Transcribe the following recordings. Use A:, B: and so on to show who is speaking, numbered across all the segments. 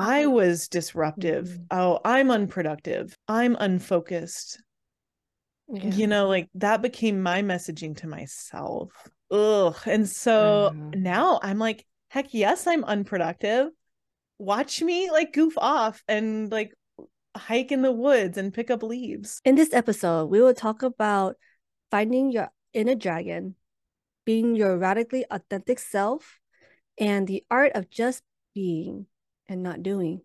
A: I was disruptive.
B: Mhm.
A: Oh, I'm unproductive. I'm unfocused.
B: Yeah.
A: You know, like that became my messaging to myself. Ugh. And so
B: know.
A: now I'm like, heck yes, I'm unproductive. Watch me like goof off and like hike in the woods and pick up leaves.
B: In this episode, we will talk about finding your inner dragon, being your radically authentic self, and the art of just being and not doing.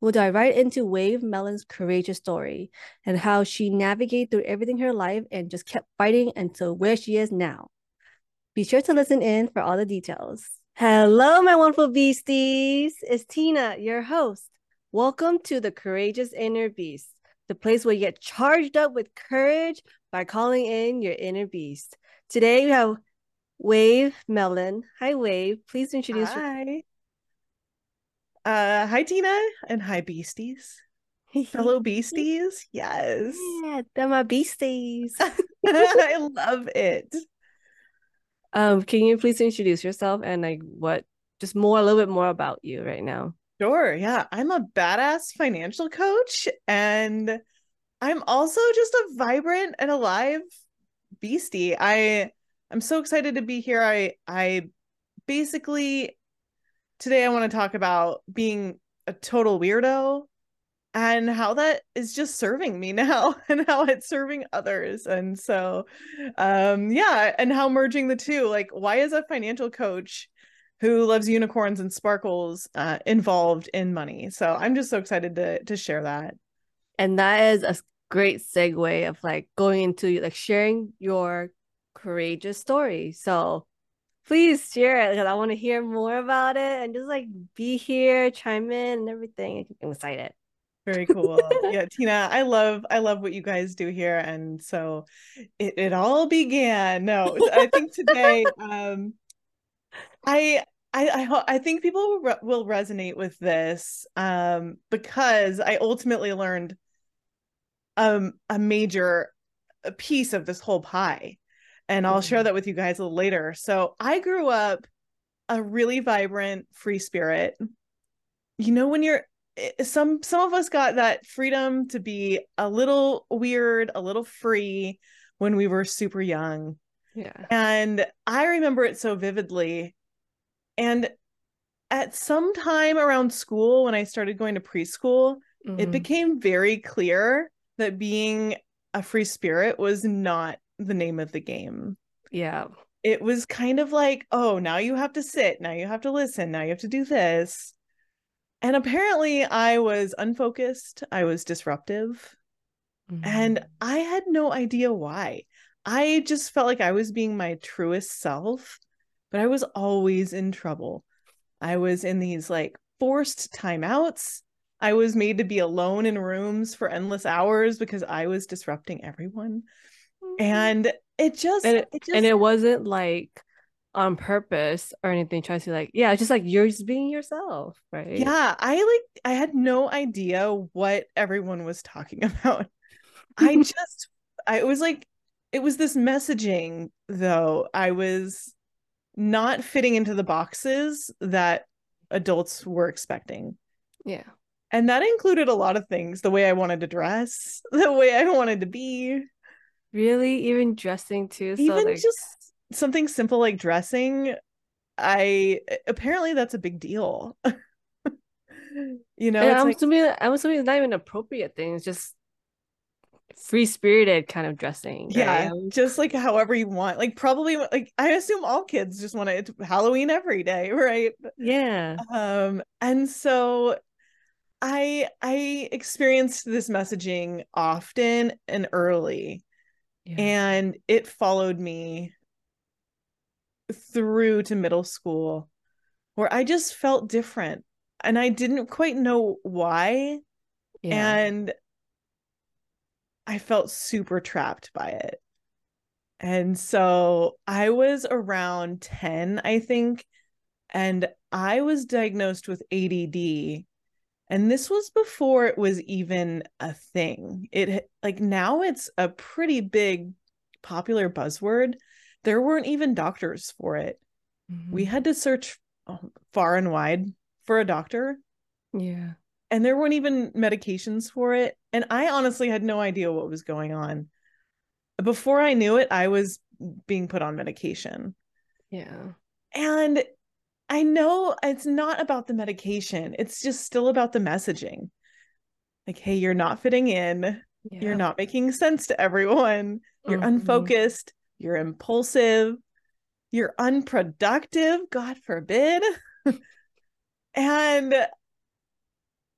B: We'll dive right into Wave Melén's courageous story and how she navigated through everything in her life and just kept fighting until where she is now. Be sure to listen in for all the details. Hello, my wonderful beasties. It's Tina, your host. Welcome to the Courageous Inner Beast, the place where you get charged up with courage by calling in your inner beast. Today we have Wave Melon. Hi, Wave. Please introduce
A: Hi. Uh hi Tina and hi beasties. Fellow beasties. Yes.
B: yeah, they're my beasties.
A: I love it.
B: um, can you please introduce yourself and like what just more a little bit more about you right now?
A: Sure. Yeah. I'm a badass financial coach and I'm also just a vibrant and alive beastie. I I'm so excited to be here. I I basically today I want to talk about being a total weirdo and how that is just serving me now and how it's serving others. And so um yeah, and how merging the two, like why is a financial coach who loves unicorns and sparkles uh, involved in money. So I'm just so excited to to share that.
B: And that is a great segue of like going into like sharing your courageous story. So please share it because I want to hear more about it and just like be here, chime in and everything. I'm excited.
A: Very cool. yeah, Tina, I love I love what you guys do here and so it, it all began. No, I think today um I I I, I think people will, re- will resonate with this um because I ultimately learned um a major piece of this whole pie and I'll share
B: Mhm.
A: that with you guys a little later. So I grew up a really vibrant free spirit. You know when you're eh, some some of us got that freedom to be a little weird, a little free when we were super young.
B: Yeah.
A: And I remember it so vividly. And at some time around school, when I started going to preschool, it
B: Mhm.
A: became very clear that being a free spirit was not the name of the game.
B: yeah.
A: It was kind of like, oh, now you have to sit, now you have to listen, now you have to do this. And apparently, I was unfocused, I was disruptive, and
B: Mhm.
A: I had no idea why. I just felt like I was being my truest self, but I was always in trouble. I was in these like forced timeouts. I was made to be alone in rooms for endless hours because I was disrupting everyone. And it just,
B: and it,
A: it just
B: and it wasn't like on purpose or anything trying to like yeah it's just like you're just being yourself right
A: yeah, I like, I had no idea what everyone was talking about. I just, I was like, it was this messaging though. I was not fitting into the boxes that adults were expecting.
B: yeah
A: And that included a lot of things the way I wanted to dress, the way I wanted to be,
B: really even dressing too so
A: even
B: like
A: just something simple like dressing. I apparently that's a big deal. you know, it's
B: I'm
A: like,
B: assuming I'm assuming it's not even appropriate thing it's just free spirited kind of dressing
A: yeah,
B: right? Um,
A: just like however you want. Like, probably, like, I assume all kids just want to, it's Halloween every day, right?
B: yeah
A: um and so i i experienced this messaging often and early
B: yeah
A: and it followed me through to middle school where i just felt different and i didn't quite know why
B: yeah
A: and i felt super trapped by it and so i was around 10 i think and I was diagnosed with ADD. And this was before it was even a thing. It like now it's a pretty big popular buzzword. There weren't even doctors for it. We
B: Mhm.
A: had to search oh, far and wide for a doctor.
B: Yeah.
A: And there weren't even medications for it. And I honestly had no idea what was going on. Before I knew it, I was being put on medication.
B: Yeah.
A: And I know it's not about the medication, it's just still about the messaging. Like, hey, you're not fitting in.
B: Yeah.
A: You're not making sense to everyone. You're
B: Mhm.
A: unfocused. You're impulsive. You're unproductive. God forbid. and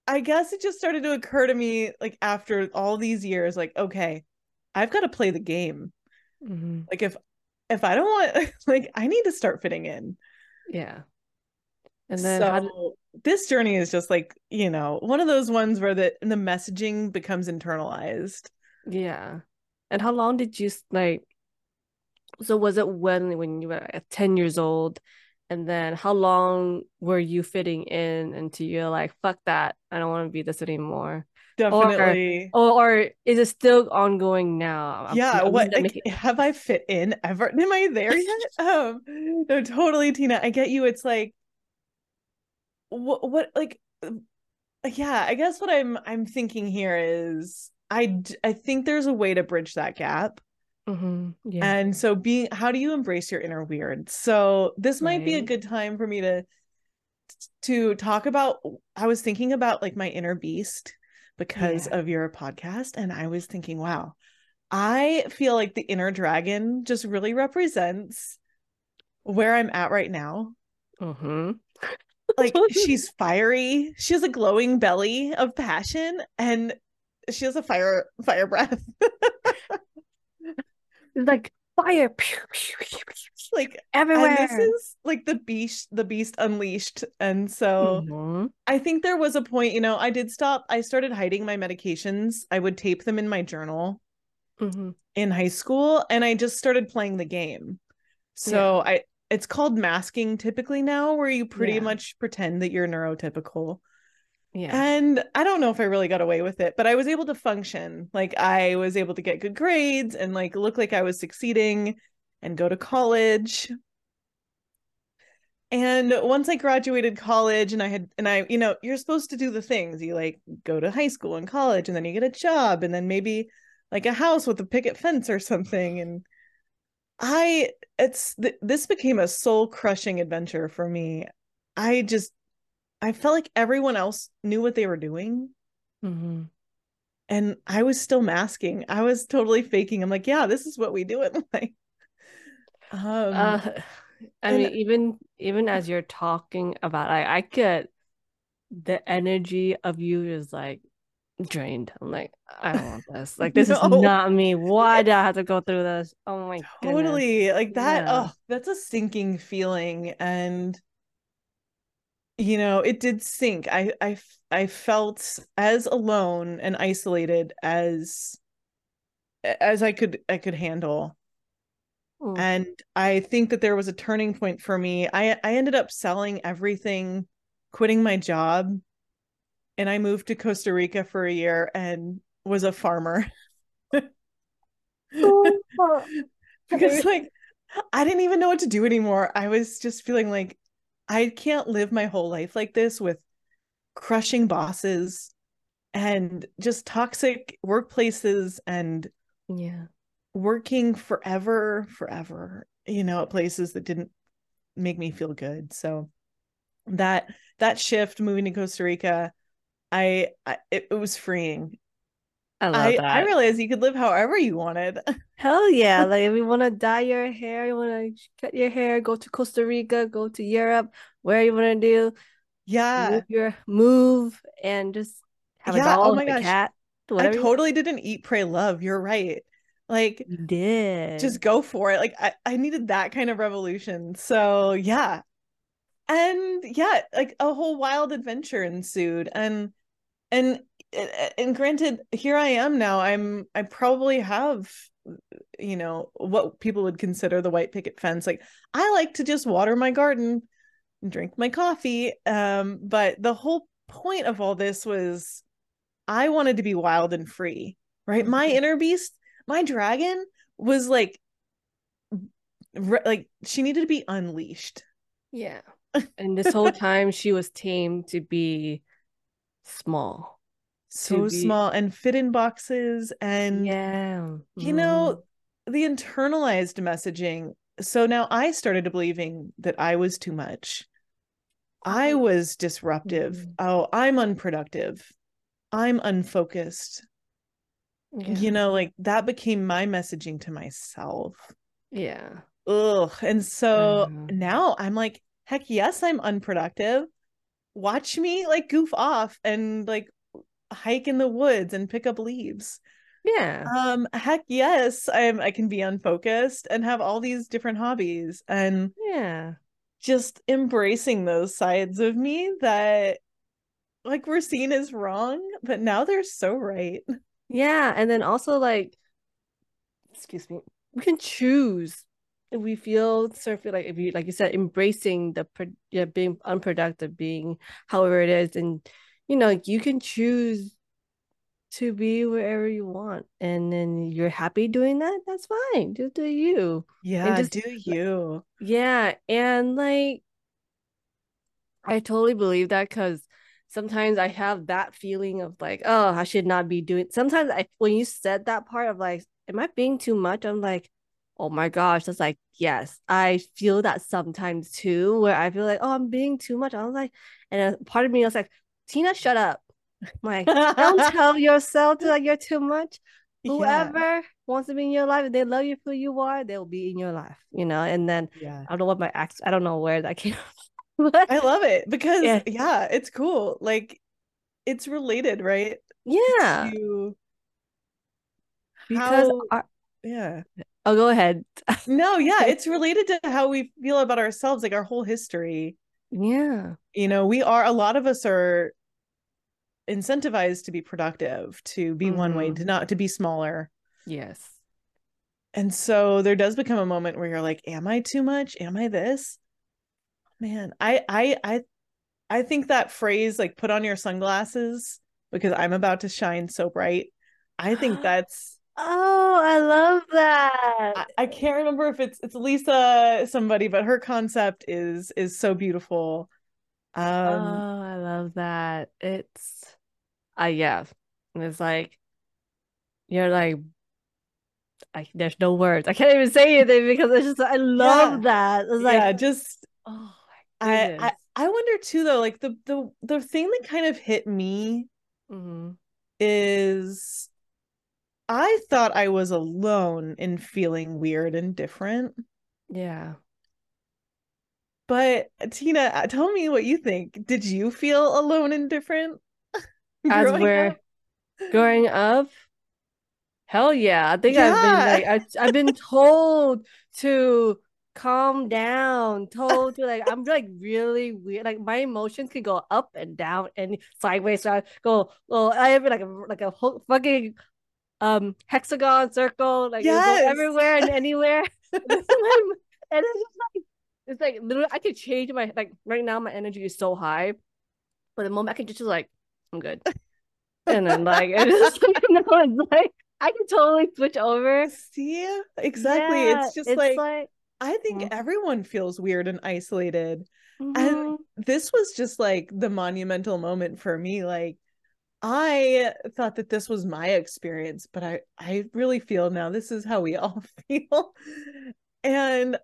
A: I guess it just started to occur to me, like, after all these years, like, okay, I've got to play the game.
B: Mhm.
A: Like, if if I don't want, like, I need to start fitting in.
B: Yeah. And then
A: so
B: did,
A: this journey is just like, you know, one of those ones where the the messaging becomes internalized.
B: yeah. And how long did you like so was it when when you were like, 10 years old? And then how long were you fitting in until you're like fuck that. I don't want to be this anymore.
A: Definitely.
B: or or is it still ongoing now? I'm-
A: yeah
B: I'm
A: what like,
B: it-
A: have i fit in ever? Am i there yet? Um no totally tina. I get you. It's like what what like uh, yeah i guess what i'm i'm thinking here is i i think there's a way to bridge that gap
B: Mhm. yeah
A: and so being how do you embrace your inner weird so this might be a good time for me to to talk about i was thinking about like my inner beast because
B: Yeah.
A: of your podcast and i was thinking wow i feel like the inner dragon just really represents where i'm at right now
B: Mhm.
A: Like she's fiery. She has a glowing belly of passion and she has a fire fire breath.
B: Like fire.
A: Like
B: everywhere
A: and this is like the beast the beast unleashed and so
B: Mhm.
A: i think there was a point you know i did stop i started hiding my medications. I would tape them in my journal
B: Mhm.
A: in high school and i just started playing the game. So i it's called masking typically now where you pretty
B: Yeah.
A: much pretend that you're neurotypical.
B: Yeah.
A: And i don't know if i really got away with it but i was able to function. Like i was able to get good grades and like look like i was succeeding and go to college. And once i graduated college and i had and i you know you're supposed to do the things. You like go to high school and college and then you get a job and then maybe like a house with a picket fence or something and i it's th- this became a soul crushing adventure for me. I just i felt like everyone else knew what they were doing.
B: Mhm.
A: and i was still masking. I was totally faking. I'm like yeah this is what we do in life. Um
B: Uh, I
A: and-
B: mean, even even as you're talking about, I I get the energy of you is like drained. I'm like, I don't want this. Like, this is not me. Why do I have to go through this? Oh my goodness.
A: totally like that
B: Yeah.
A: oh that's a sinking feeling and you know it did sink I I I felt as alone and isolated as as i could i could handle
B: Mm.
A: and i think that there was a turning point for me i i ended up selling everything quitting my job and i moved to costa rica for a year and was a farmer because like I didn't even know what to do anymore. I was just feeling like I can't live my whole life like this with crushing bosses and just toxic workplaces and
B: yeah.
A: working forever forever you know at places that didn't make me feel good so that that shift moving to Costa Rica I, I it, it was freeing
B: I love
A: I
B: that.
A: I realized you could live however you wanted
B: Hell yeah. Like if you want to dye your hair, you want to cut your hair, go to Costa Rica, go to Europe, where you want to do,
A: yeah
B: move your move and just have a
A: Yeah, oh
B: dog,
A: my
B: a
A: gosh.
B: cat,
A: I totally didn't eat, pray, love. You're right. Like,
B: You did.
A: just go for it. Like, I, I needed that kind of revolution. So, yeah. And yeah, like a whole wild adventure ensued. And, and, and granted, here I am now. I'm, I probably have, you know, what people would consider the white picket fence. Like, I like to just water my garden and drink my coffee. Um, but the whole point of all this was I wanted to be wild and free, right? My
B: Mhm.
A: inner beast, my dragon was like re- like she needed to be unleashed.
B: Yeah. And this whole time she was tamed to be small.
A: So small and fit in boxes and
B: yeah.
A: you know the internalized messaging so now i started believing that i was too much i
B: Oh.
A: was disruptive
B: Mhm.
A: oh i'm unproductive i'm unfocused
B: Mm, yeah.
A: you know like that became my messaging to myself
B: Yeah.
A: ugh and so
B: Mhm.
A: now i'm like heck yes i'm unproductive watch me like goof off and like hike in the woods and pick up leaves
B: Yeah.
A: Um, heck yes, I'm I can be unfocused and have all these different hobbies and
B: Yeah.
A: just embracing those sides of me that like were seen as wrong, but now they're so right.
B: Yeah. And then also like, excuse me, we can choose we feel sort of feel like if you like you said, embracing the yeah, being unproductive, being however it is, and you know, you can choose to be wherever you want. And then you're happy doing that, that's fine. Just do you.
A: Yeah, and
B: just-
A: do you?
B: Yeah, and like I totally believe that because sometimes I have that feeling of like, oh, I should not be doing. Sometimes I, when you said that part of like, am I being too much? I'm like, oh my gosh, that's like, yes, I feel that sometimes too, where I feel like, oh, I'm being too much. I was like, and a part of me was like, Tina, shut up. I'm like, don't tell yourself like you're too much
A: Yeah,
B: whoever wants to be in your life, if they love you for who you are, they'll be in your life, you know. And then
A: yeah.
B: I don't know what my ex, I don't know where that came from. but
A: I love it because
B: Yeah.
A: yeah, it's cool. Like it's related, right?
B: yeah,
A: To
B: because
A: how-
B: our,
A: yeah.
B: Oh, go ahead.
A: No, yeah, it's related to how we feel about ourselves, like our whole history.
B: yeah,
A: you know we are a lot of us are incentivized to be productive to be one way
B: Mhm.
A: to not to be smaller
B: yes,
A: and so there does become a moment where you're like am i too much am i this man i i i i think that phrase like put on your sunglasses because i'm about to shine so bright i think that's
B: Oh, I love that.
A: I, I can't remember if it's it's lisa somebody but her concept is is so beautiful um
B: oh, I love that. It's, uh, yeah, it's like you're like. I, there's no words. I can't even say anything because it's just I love that. It's like
A: yeah just
B: oh
A: I, I. I wonder too though, like the the the thing that kind of hit me
B: Mhm.
A: is I thought I was alone in feeling weird and different.
B: Yeah.
A: But Tina, uh, tell me what you think. Did you feel alone and different?
B: As we're
A: up?
B: growing up, hell yeah. I think I've been like I, I've been told to calm down, told to like I'm like really weird. Like my emotions can go up and down and sideways. So I go, well I have like a like a whole fucking um hexagon circle, like
A: Yes.
B: go everywhere and anywhere. and it's just like it's like literally I could change my like right now my energy is so high. But the moment I can just like, I'm good. And then like it is you know, it's like I can totally switch over.
A: See? Exactly.
B: Yeah,
A: it's just like,
B: like
A: I think
B: Mhm.
A: everyone feels weird and isolated.
B: mhm,
A: this was just like the monumental moment for me like i thought that this was my experience but i i really feel now this is how we all feel and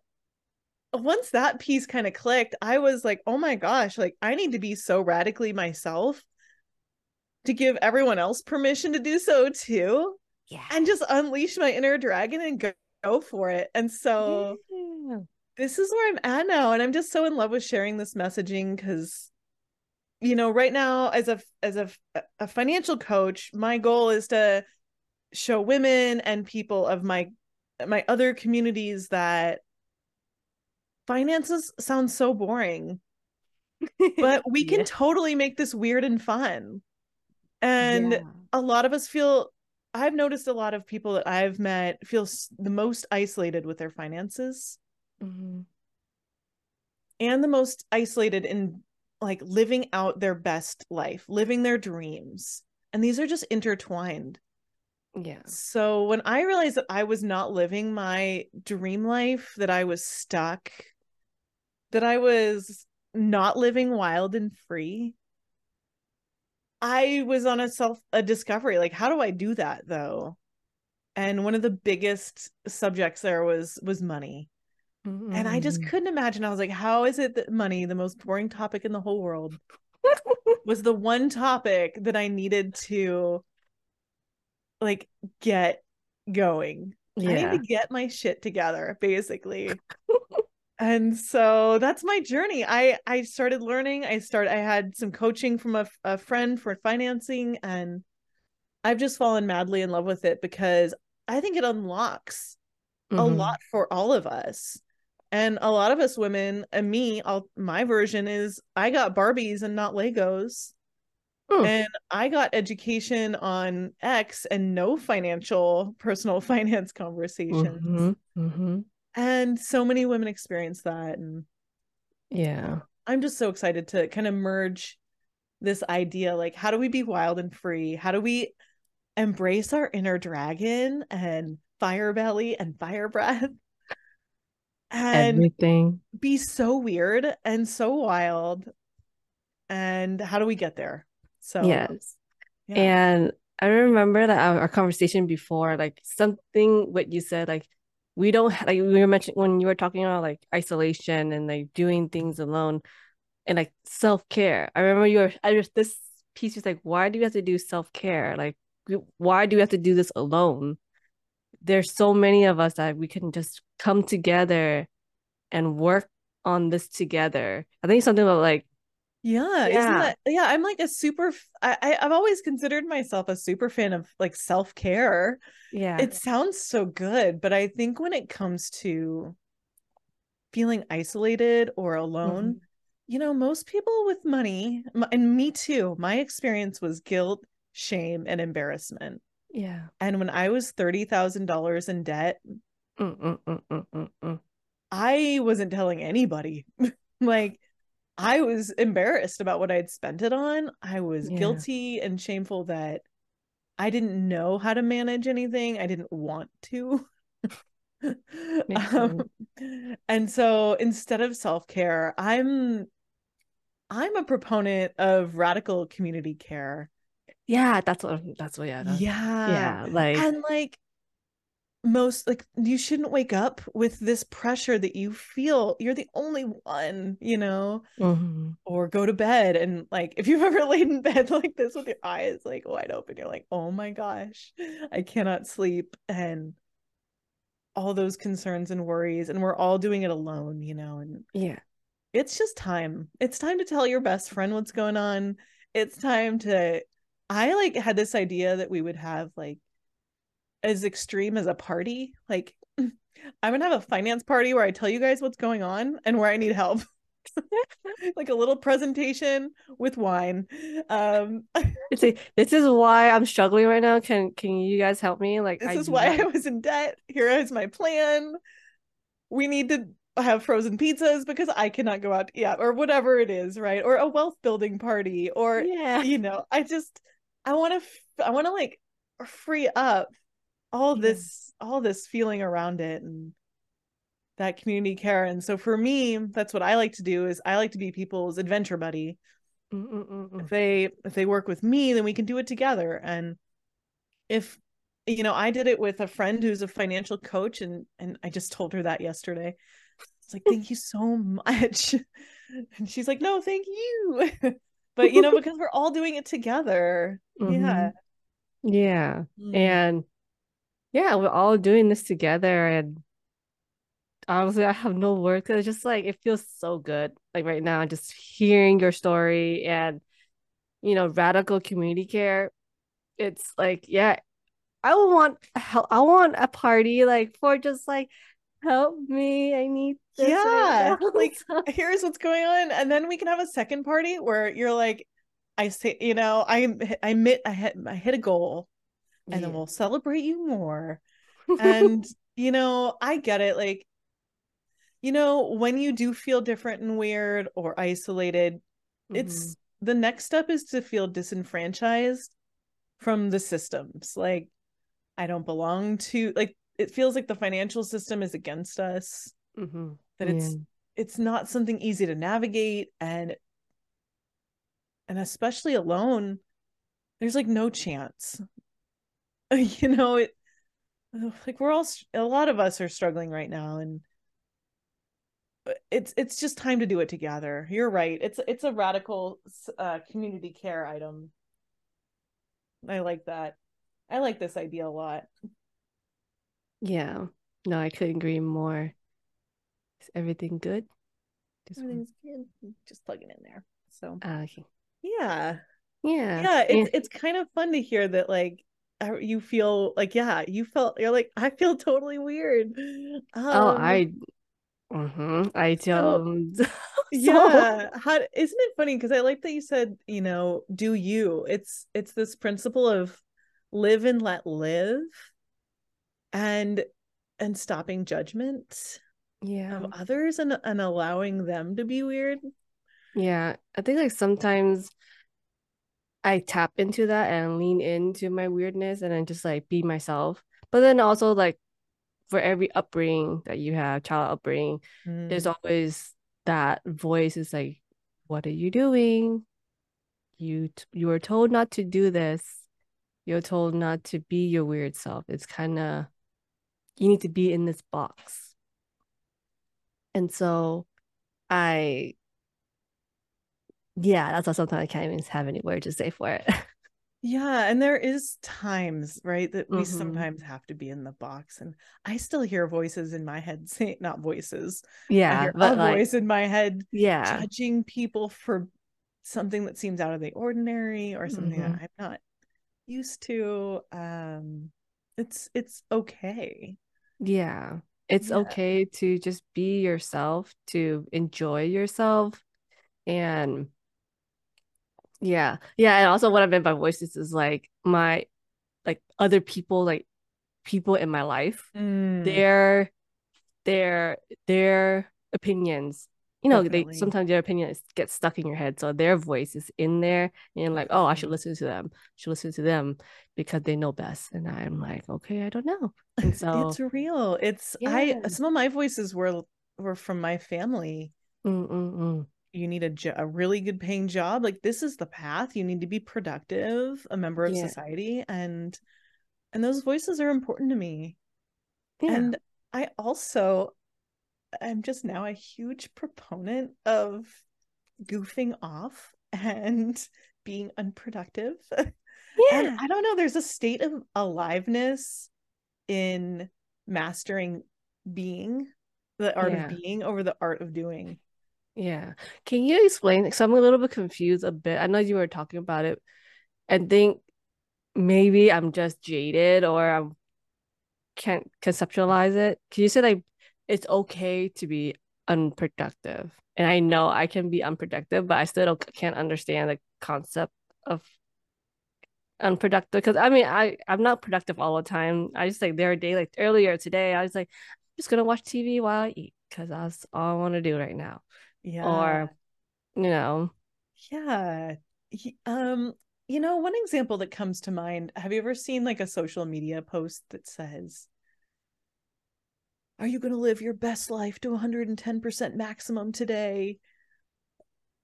A: once that piece kind of clicked i was like oh my gosh like i need to be so radically myself to give everyone else permission to do so too
B: yeah.
A: and just unleash my inner dragon and go, go for it and so
B: Yeah.
A: this is where I'm at now, and I'm just so in love with sharing this messaging because, you know, right now as a as a a financial coach, my goal is to show women and people of my my other communities that finances sound so boring, but we can
B: Yeah.
A: totally make this weird and fun. And
B: Yeah.
A: a lot of us feel I've noticed a lot of people that I've met feel the most isolated with their finances
B: Mhm.
A: and the most isolated in like living out their best life, living their dreams. And these are just intertwined.
B: Yeah.
A: So when I realized that I was not living my dream life, that I was stuck, that I was not living wild and free, I was on a self a discovery like how do I do that though? And one of the biggest subjects there was was money. Mm-hmm. And I just couldn't imagine. I was like, how is it that money, the most boring topic in the whole world, was the one topic that I needed to like get going. Yeah. I need to get my shit together, basically. and so that's my journey. I I started learning. I started. I had some coaching from a, a friend for financing, and I've just fallen madly in love with it because I think it unlocks mm-hmm. a lot for all of us. And a lot of us women, and me, I'll, my version is I got Barbies and not Legos. And I got education on X and no financial, personal finance conversations. Mm-hmm. Mm-hmm. And so many women experience that. And
B: yeah,
A: I'm just so excited to kind of merge this idea like, how do we be wild and free? How do we embrace our inner dragon and fire belly and fire breath? And
B: everything.
A: be so weird and so wild. And how do we get there? So
B: yes. yeah. and i remember that our, our, conversation before like something what you said like we don't like we were mentioning when you were talking about like isolation and like doing things alone and like self-care i remember you were i just this piece was like why do you have to do self-care? Like why do we have to do this alone there's so many of us that we can just come together and work on this together. I think something about like
A: yeah, yeah. That, yeah, I'm like a super I I've always considered myself a super fan of like self-care.
B: Yeah.
A: It sounds so good, but I think when it comes to feeling isolated or alone, mm-hmm. you know, most people with money and me too, my experience was guilt, shame and embarrassment.
B: Yeah.
A: And when I was $30,000 in debt, mm, mm, mm, I wasn't telling anybody. like, I was embarrassed about what I'd spent it on. I was yeah. guilty and shameful that I didn't know how to manage anything. I didn't want to. um, and so instead of self-care, I'm I'm a proponent of radical community care
B: yeah that's what that's what yeah
A: that's, yeah.
B: yeah like
A: and like most like you shouldn't wake up with this pressure that you feel. You're the only one you know? Mm-hmm. or go to bed and like if you've ever laid in bed like this with your eyes like wide open you're like oh my gosh i cannot sleep. And all those concerns and worries and we're all doing it alone you know and
B: yeah.
A: it's just time. It's time to tell your best friend what's going on. It's time to I like had this idea that we would have like as extreme as a party. Like I'm gonna have a finance party where I tell you guys what's going on and where I need help. like a little presentation with wine. Um
B: it's a this is why I'm struggling right now. Can can you guys help me? Like
A: this I is why I was in debt. Here is my plan. We need to have frozen pizzas because I cannot go out yeah or whatever it is, right? Or a wealth building party or yeah. you know, I just I want to f- I want to like free up all yeah. this all this feeling around it and that community care and so for me that's what I like to do is I like to be people's adventure buddy Mm-mm-mm. if they if they work with me then we can do it together and if you know I did it with a friend who's a financial coach and and I just told her that yesterday it's like thank you so much and she's like no thank you but you know because we're all doing it together mm-hmm. yeah.
B: Yeah mm. and yeah we're all doing this together and honestly i have no words because it's just like it feels so good like right now just hearing your story and you know radical community care. It's like yeah i want help i want a party like for just like help me i need
A: yeah. right like here's what's going on and then we can have a second party where you're like i say you know i i admit i hit i hit a goal and yeah. then we'll celebrate you more and you know i get it like you know when you do feel different and weird or isolated mm-hmm. it's the next step is to feel disenfranchised from the systems like i don't belong to like it feels like the financial system is against us mm-hmm. that yeah. it's it's not something easy to navigate and and especially alone there's like no chance. You know it like we're all a lot of us are struggling right now and it's it's just time to do it together. You're right. It's it's a radical uh, community care item. I like that. I like this idea a lot.
B: Yeah. No i couldn't agree more. Is everything good?
A: Just everything's good. Just plug it in there. So
B: uh, okay
A: yeah.
B: Yeah.
A: Yeah it's it's kind of fun to hear that like you feel like yeah you felt you're like i feel totally weird.
B: Um, oh i mm-hmm, i don't. So,
A: yeah how isn't it funny because i like that you said you know do you? It's it's this principle of live and let live and and stopping judgment
B: yeah.
A: of others and and allowing them to be weird
B: yeah i think like sometimes I tap into that and lean into my weirdness and then just like be myself. But then also like for every upbringing that you have, child upbringing, mm. there's always that voice is like, what are you doing? You t- you were told not to do this. You're told not to be your weird self. It's kind of you need to be in this box. And so I yeah, that's also something I can't even have any word to say for it.
A: yeah, and there is times, right, that we mm-hmm. sometimes have to be in the box. And I still hear voices in my head saying not voices.
B: Yeah.
A: but a like, voice in my head
B: yeah
A: judging people for something that seems out of the ordinary or something mm-hmm. that I'm not used to. Um it's it's okay.
B: Yeah. It's yeah. okay to just be yourself, to enjoy yourself and yeah. Yeah. And also what I meant by voices is like my like other people, like people in my life,
A: mm.
B: their their their opinions you know Definitely. they sometimes their opinion gets stuck in your head so their voice is in there and like oh i should listen to them should listen to them because they know best and i'm like okay i don't know and so
A: it's real it's yeah. i some of my voices were were from my family
B: Mm-mm-mm
A: you need a, jo- a really good paying job like this is the path you need to be productive a member of yeah. society and and those voices are important to me yeah. and i also i'm just now a huge proponent of goofing off and being unproductive
B: yeah
A: and i don't know there's a state of aliveness in mastering being the art yeah. of being over the art of doing
B: yeah. Can you explain? Because I'm a little bit confused a bit. I know you were talking about it and think maybe I'm just jaded or I can't conceptualize it. Can you say like it's okay to be unproductive? And I know I can be unproductive, but I still can't understand the concept of unproductive because I mean I I'm not productive all the time. I just like there are days like earlier today I was like I'm just gonna watch TV while I eat because that's all I want to do right now
A: yeah.
B: or you know.
A: Yeah. Um you know one example that comes to mind have you ever seen like a social media post that says are you going to live your best life to 110% maximum today?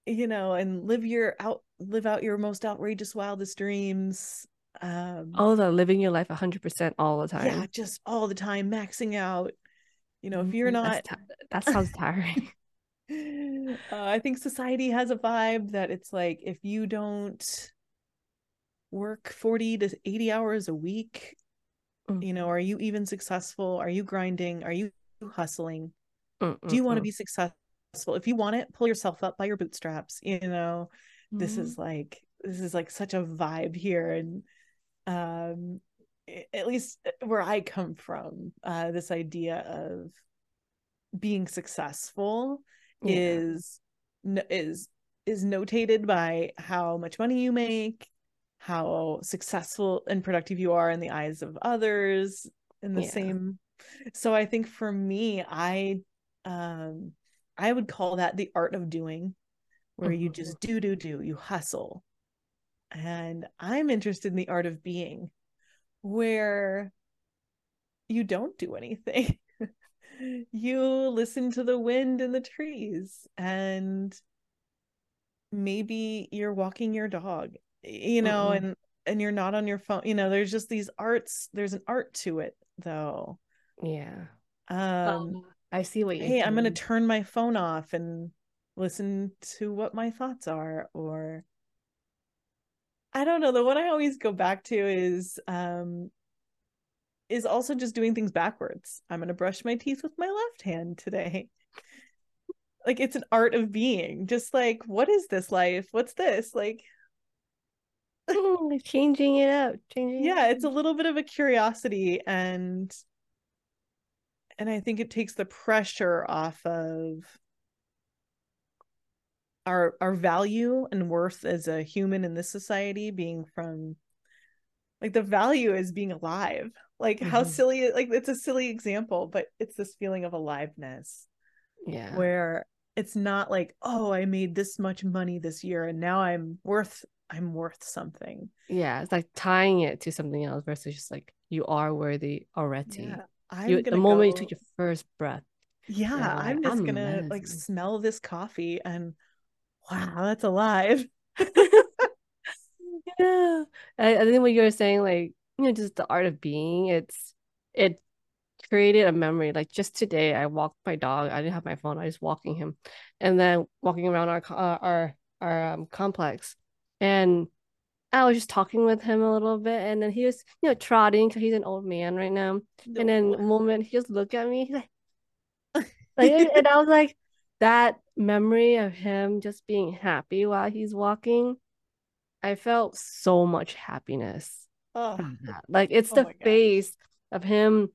A: You know and live your out live out your most outrageous wildest dreams um
B: oh the living your life 100% all the time.
A: yeah just all the time maxing out. You know if you're mm-hmm. not
B: t- that sounds tiring
A: uh, I think society has a vibe that it's like if you don't work 40 to 80 hours a week, mm. you know, are you even successful? Are you grinding? Are you hustling?
B: Mm-mm-mm.
A: Do you want to be successful? If you want it, pull yourself up by your bootstraps. You know, mm-hmm. this is like this is like such a vibe here and um at least where I come from, uh, this idea of being successful yeah. is is is notated by how much money you make how successful and productive you are in the eyes of others in the yeah. same so i think for me i um i would call that the art of doing where mm-hmm. you just do do do you hustle and i'm interested in the art of being where you don't do anything you listen to the wind in the trees and maybe you're walking your dog you know mm-hmm. and and you're not on your phone you know there's just these arts there's an art to it though.
B: Yeah.
A: Um
B: oh, i see what you
A: hey i'm gonna turn my phone off and listen to what my thoughts are or i don't know the one i always go back to is um is also just doing things backwards. I'm gonna brush my teeth with my left hand today. Like it's an art of being. Just like what is this life? What's this? Like
B: changing it up changing
A: yeah
B: it
A: it's a little bit of a curiosity and and i think it takes the pressure off of our our value and worth as a human in this society being from like the value is being alive. Like mm-hmm. how silly like it's a silly example but it's this feeling of aliveness
B: yeah.
A: where it's not like oh i made this much money this year and now i'm worth i'm worth something.
B: Yeah it's like tying it to something else versus just like you are worthy already. Yeah, I'm you, the moment go... you took your first breath
A: yeah like, i'm just I'm gonna amazing. like smell this coffee and wow that's alive
B: yeah I, I think what you were saying like you know just the art of being it's it created a memory. Like just today, I walked my dog. I didn't have my phone. I was walking him, and then walking around our uh, our our um, complex, and I was just talking with him a little bit, and then he was you know trotting because he's an old man right now. No. And then the moment he just looked at me, he's like, like, and I was like, that memory of him just being happy while he's walking, I felt so much happiness. Oh. Like it's oh the face of him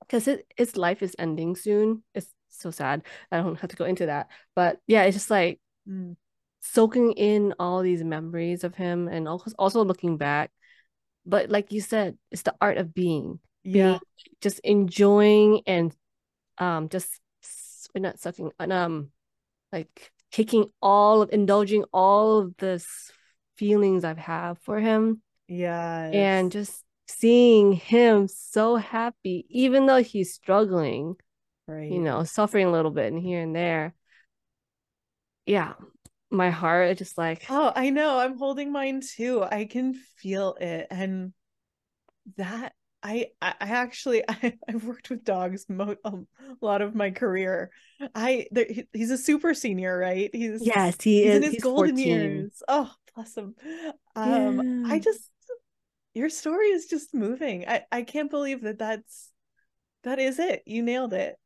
B: because it, his life is ending soon. It's so sad. I don't have to go into that. But yeah, it's just like mm. soaking in all these memories of him and also, also looking back. But like you said, it's the art of being.
A: Yeah. Being,
B: just enjoying and um just we're not sucking and um like taking all of indulging all of this feelings I've had for him.
A: Yeah.
B: And just seeing him so happy, even though he's struggling,
A: right?
B: You know, suffering a little bit and here and there. Yeah, my heart is just like,
A: oh, I know. I'm holding mine too. I can feel it, and that I I actually I, I've worked with dogs mo- um, a lot of my career. I there, he's a super senior, right? He's
B: yes, he
A: he's
B: is.
A: in his golden 14. years. Oh, bless him. Um, yeah. I just your story is just moving. I I can't believe that that's that is it. You nailed it.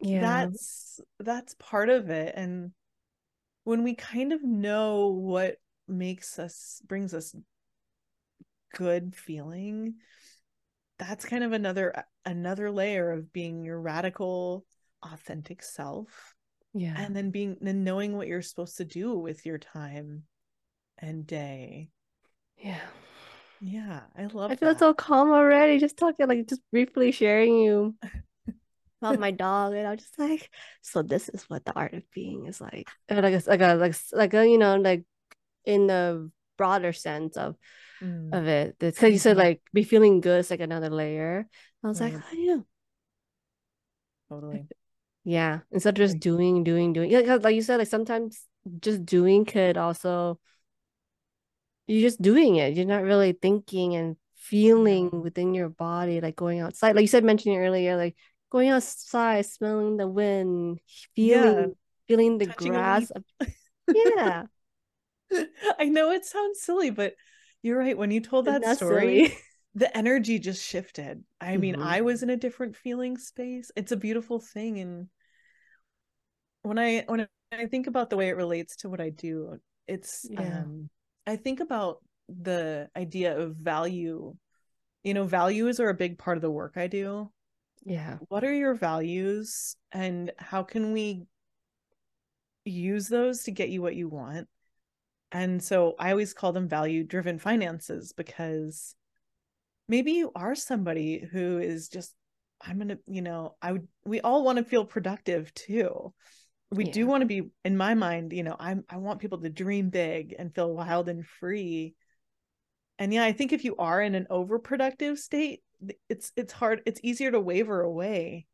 B: Yeah.
A: That's that's part of it and when we kind of know what makes us brings us good feeling that's kind of another another layer of being your radical authentic self
B: yeah
A: and then being then knowing what you're supposed to do with your time and day
B: yeah
A: yeah, I love
B: I feel
A: that.
B: so calm already. Just talking, like just briefly sharing you about my dog, and I was just like, so this is what the art of being is like. And like a like a like like a you know like in the broader sense of mm. of it. Because you said mm-hmm. like be feeling good is like another layer. I was like, oh yeah,
A: totally.
B: Yeah, instead of just doing, doing, doing. Yeah, like you said, like sometimes just doing could also you're just doing it. You're not really thinking and feeling within your body, like going outside. Like you said, mentioning earlier, like going outside, smelling the wind, feeling yeah. feeling the Touching grass. yeah.
A: I know it sounds silly, but you're right. When you told that story, the energy just shifted. I mean, mm-hmm. I was in a different feeling space. It's a beautiful thing. And when I when I think about the way it relates to what I do, it's yeah. um I think about the idea of value. You know, values are a big part of the work I do.
B: Yeah.
A: What are your values and how can we use those to get you what you want? And so I always call them value driven finances because maybe you are somebody who is just I'm going to, you know, I would we all want to feel productive too we yeah. do want to be in my mind you know i'm i want people to dream big and feel wild and free and yeah i think if you are in an overproductive state it's it's hard it's easier to waver away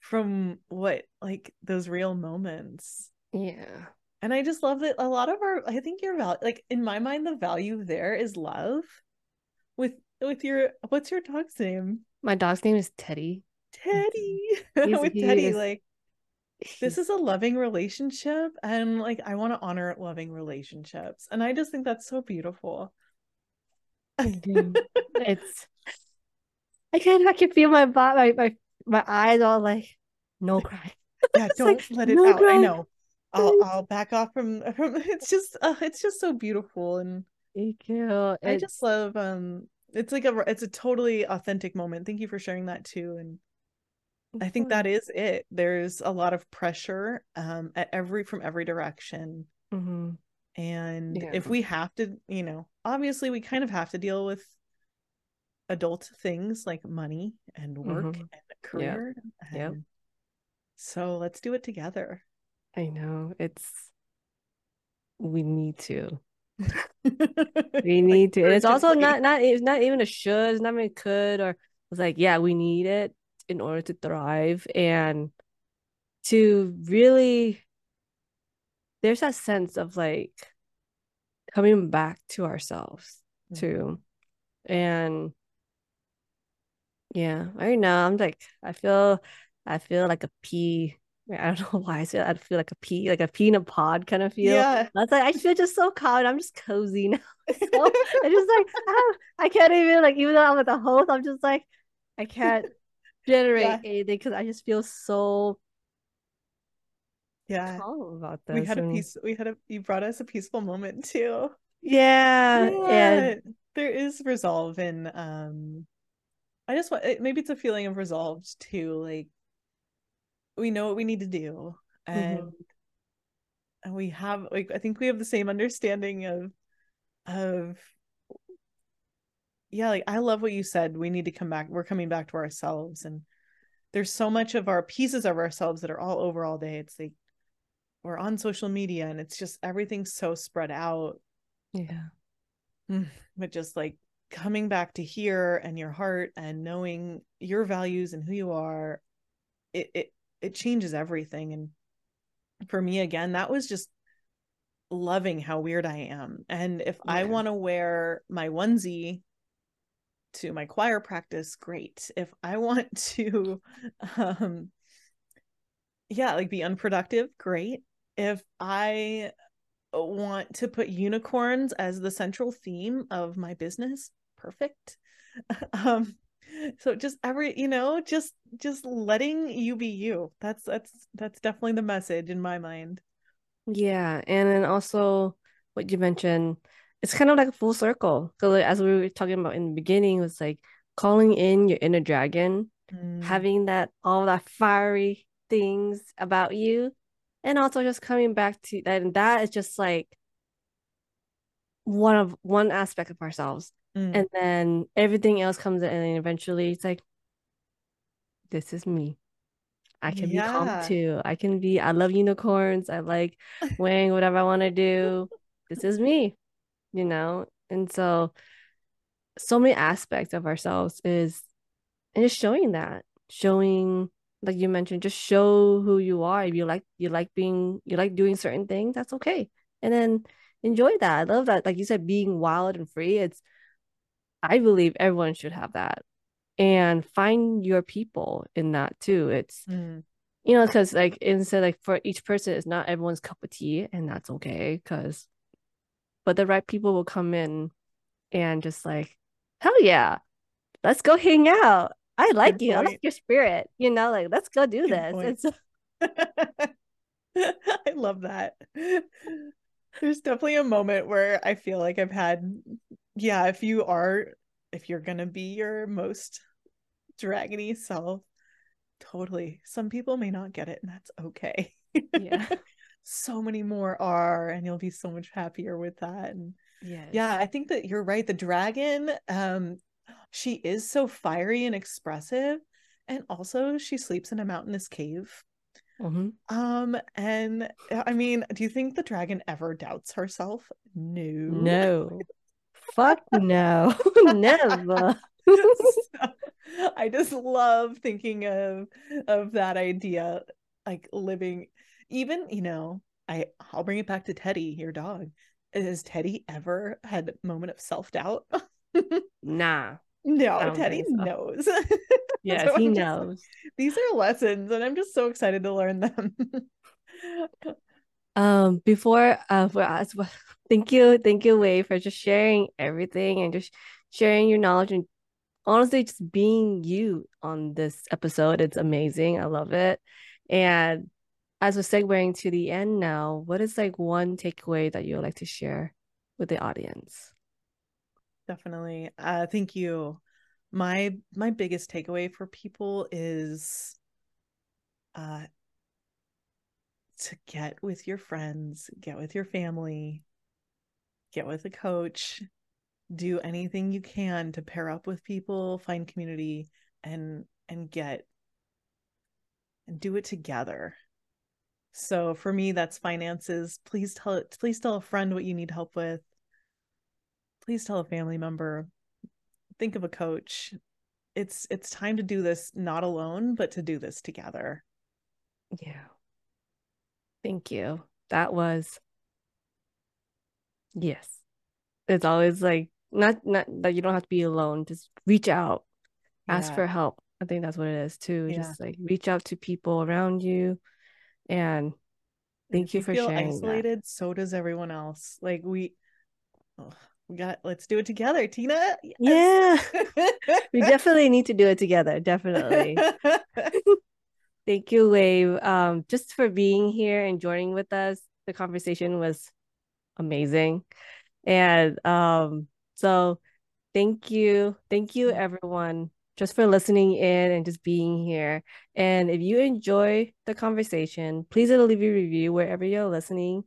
A: from what like those real moments
B: yeah
A: and I just love that a lot of our I think your value like in my mind the value there is love with with your what's your dog's name?
B: My dog's name is Teddy.
A: Teddy. with Teddy is, like this is a loving relationship and like I want to honor loving relationships and I just think that's so beautiful.
B: it's I can I can feel my my my my eyes all like no cry.
A: Yeah, don't like, let it no out. Cry. I know. I'll I'll back off from from. It's just uh, it's just so beautiful and
B: thank you.
A: I just love um. It's like a it's a totally authentic moment. Thank you for sharing that too. And I think that is it. There's a lot of pressure um at every from every direction.
B: Mm-hmm.
A: And yeah. if we have to, you know, obviously we kind of have to deal with adult things like money and work mm-hmm. and career.
B: Yeah. Yep.
A: So let's do it together.
B: I know. It's we need to. we need to. And it's also not not it's not even a should, it's not even could or it's like, yeah, we need it in order to thrive and to really there's that sense of like coming back to ourselves mm-hmm. too. And yeah, I know. I'm like, I feel, I feel like a pea. I don't know why I feel. I feel like a pea, like a pea in a pod kind of feel.
A: Yeah,
B: that's like I feel just so calm. I'm just cozy now. so I just like I, I can't even like even though I'm with the host, I'm just like I can't generate yeah. anything because I just feel so
A: yeah
B: calm about this.
A: We had and... a peace. We had a. You brought us a peaceful moment too.
B: Yeah, yeah.
A: And there is resolve in um I just want maybe it's a feeling of resolve too. Like we know what we need to do, and mm-hmm. and we have like I think we have the same understanding of of yeah. Like I love what you said. We need to come back. We're coming back to ourselves, and there's so much of our pieces of ourselves that are all over all day. It's like we're on social media, and it's just everything's so spread out.
B: Yeah,
A: mm, but just like coming back to here and your heart and knowing your values and who you are it it it changes everything and for me again that was just loving how weird i am and if yeah. i want to wear my onesie to my choir practice great. If i want to um yeah like be unproductive great. If i want to put unicorns as the central theme of my business perfect. Um so just every you know just just letting you be you. That's that's that's definitely the message in my mind.
B: Yeah and then also what you mentioned it's kind of like a full circle because like, as we were talking about in the beginning it was like calling in your inner dragon mm. having that all that fiery things about you and also just coming back to that and that is just like one of one aspect of ourselves Mm. And then everything else comes in, and eventually it's like, this is me. I can yeah. be calm too. I can be, I love unicorns. I like wearing whatever I want to do. This is me, you know? And so, so many aspects of ourselves is, and just showing that, showing, like you mentioned, just show who you are. If you like, you like being, you like doing certain things, that's okay. And then enjoy that. I love that. Like you said, being wild and free. It's, I believe everyone should have that and find your people in that too. It's, mm. you know, because like instead, like for each person, it's not everyone's cup of tea, and that's okay. Because, but the right people will come in and just like, hell yeah, let's go hang out. I like Good you. Point. I like your spirit. You know, like let's go do Good this.
A: I love that. There's definitely a moment where I feel like I've had yeah, if you are if you're gonna be your most dragony self, totally. Some people may not get it, and that's okay.
B: Yeah.
A: so many more are, and you'll be so much happier with that. And
B: yes.
A: yeah, I think that you're right. The dragon, um, she is so fiery and expressive, and also she sleeps in a mountainous cave.
B: Mm-hmm.
A: Um, and I mean, do you think the dragon ever doubts herself? No.
B: No. Fuck no. Never.
A: I just love thinking of of that idea like living even, you know, I I'll bring it back to Teddy, your dog. Has Teddy ever had a moment of self-doubt?
B: nah.
A: No, Teddy so. knows.
B: yes, so he knows.
A: These are lessons and I'm just so excited to learn them.
B: um before uh for us well, thank you thank you Wave for just sharing everything and just sharing your knowledge and honestly just being you on this episode it's amazing i love it and as we're segueing to the end now, what is like one takeaway that you would like to share with the audience?
A: Definitely. Uh, thank you. My my biggest takeaway for people is uh to get with your friends, get with your family, get with a coach, do anything you can to pair up with people, find community and and get and do it together so for me, that's finances. Please tell it. Please tell a friend what you need help with. Please tell a family member. Think of a coach. It's it's time to do this not alone, but to do this together.
B: Yeah. Thank you. That was yes. It's always like not not that you don't have to be alone. Just reach out, ask yeah. for help. I think that's what it is too. Yeah. Just like reach out to people around you and thank you, you for feel sharing. Isolated, that.
A: so does everyone else. Like we, oh, we got. Let's do it together, Tina.
B: Yes. Yeah, we definitely need to do it together. Definitely. thank you, Wave, um, just for being here and joining with us. The conversation was amazing, and um, so thank you, thank you, everyone just for listening in and just being here. And if you enjoy the conversation, please leave a review wherever you're listening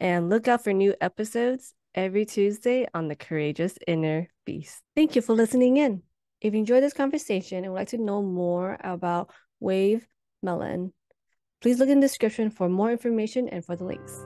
B: and look out for new episodes every Tuesday on the Courageous Inner Beast. Thank you for listening in. If you enjoyed this conversation and would like to know more about Wave Melén, please look in the description for more information and for the links.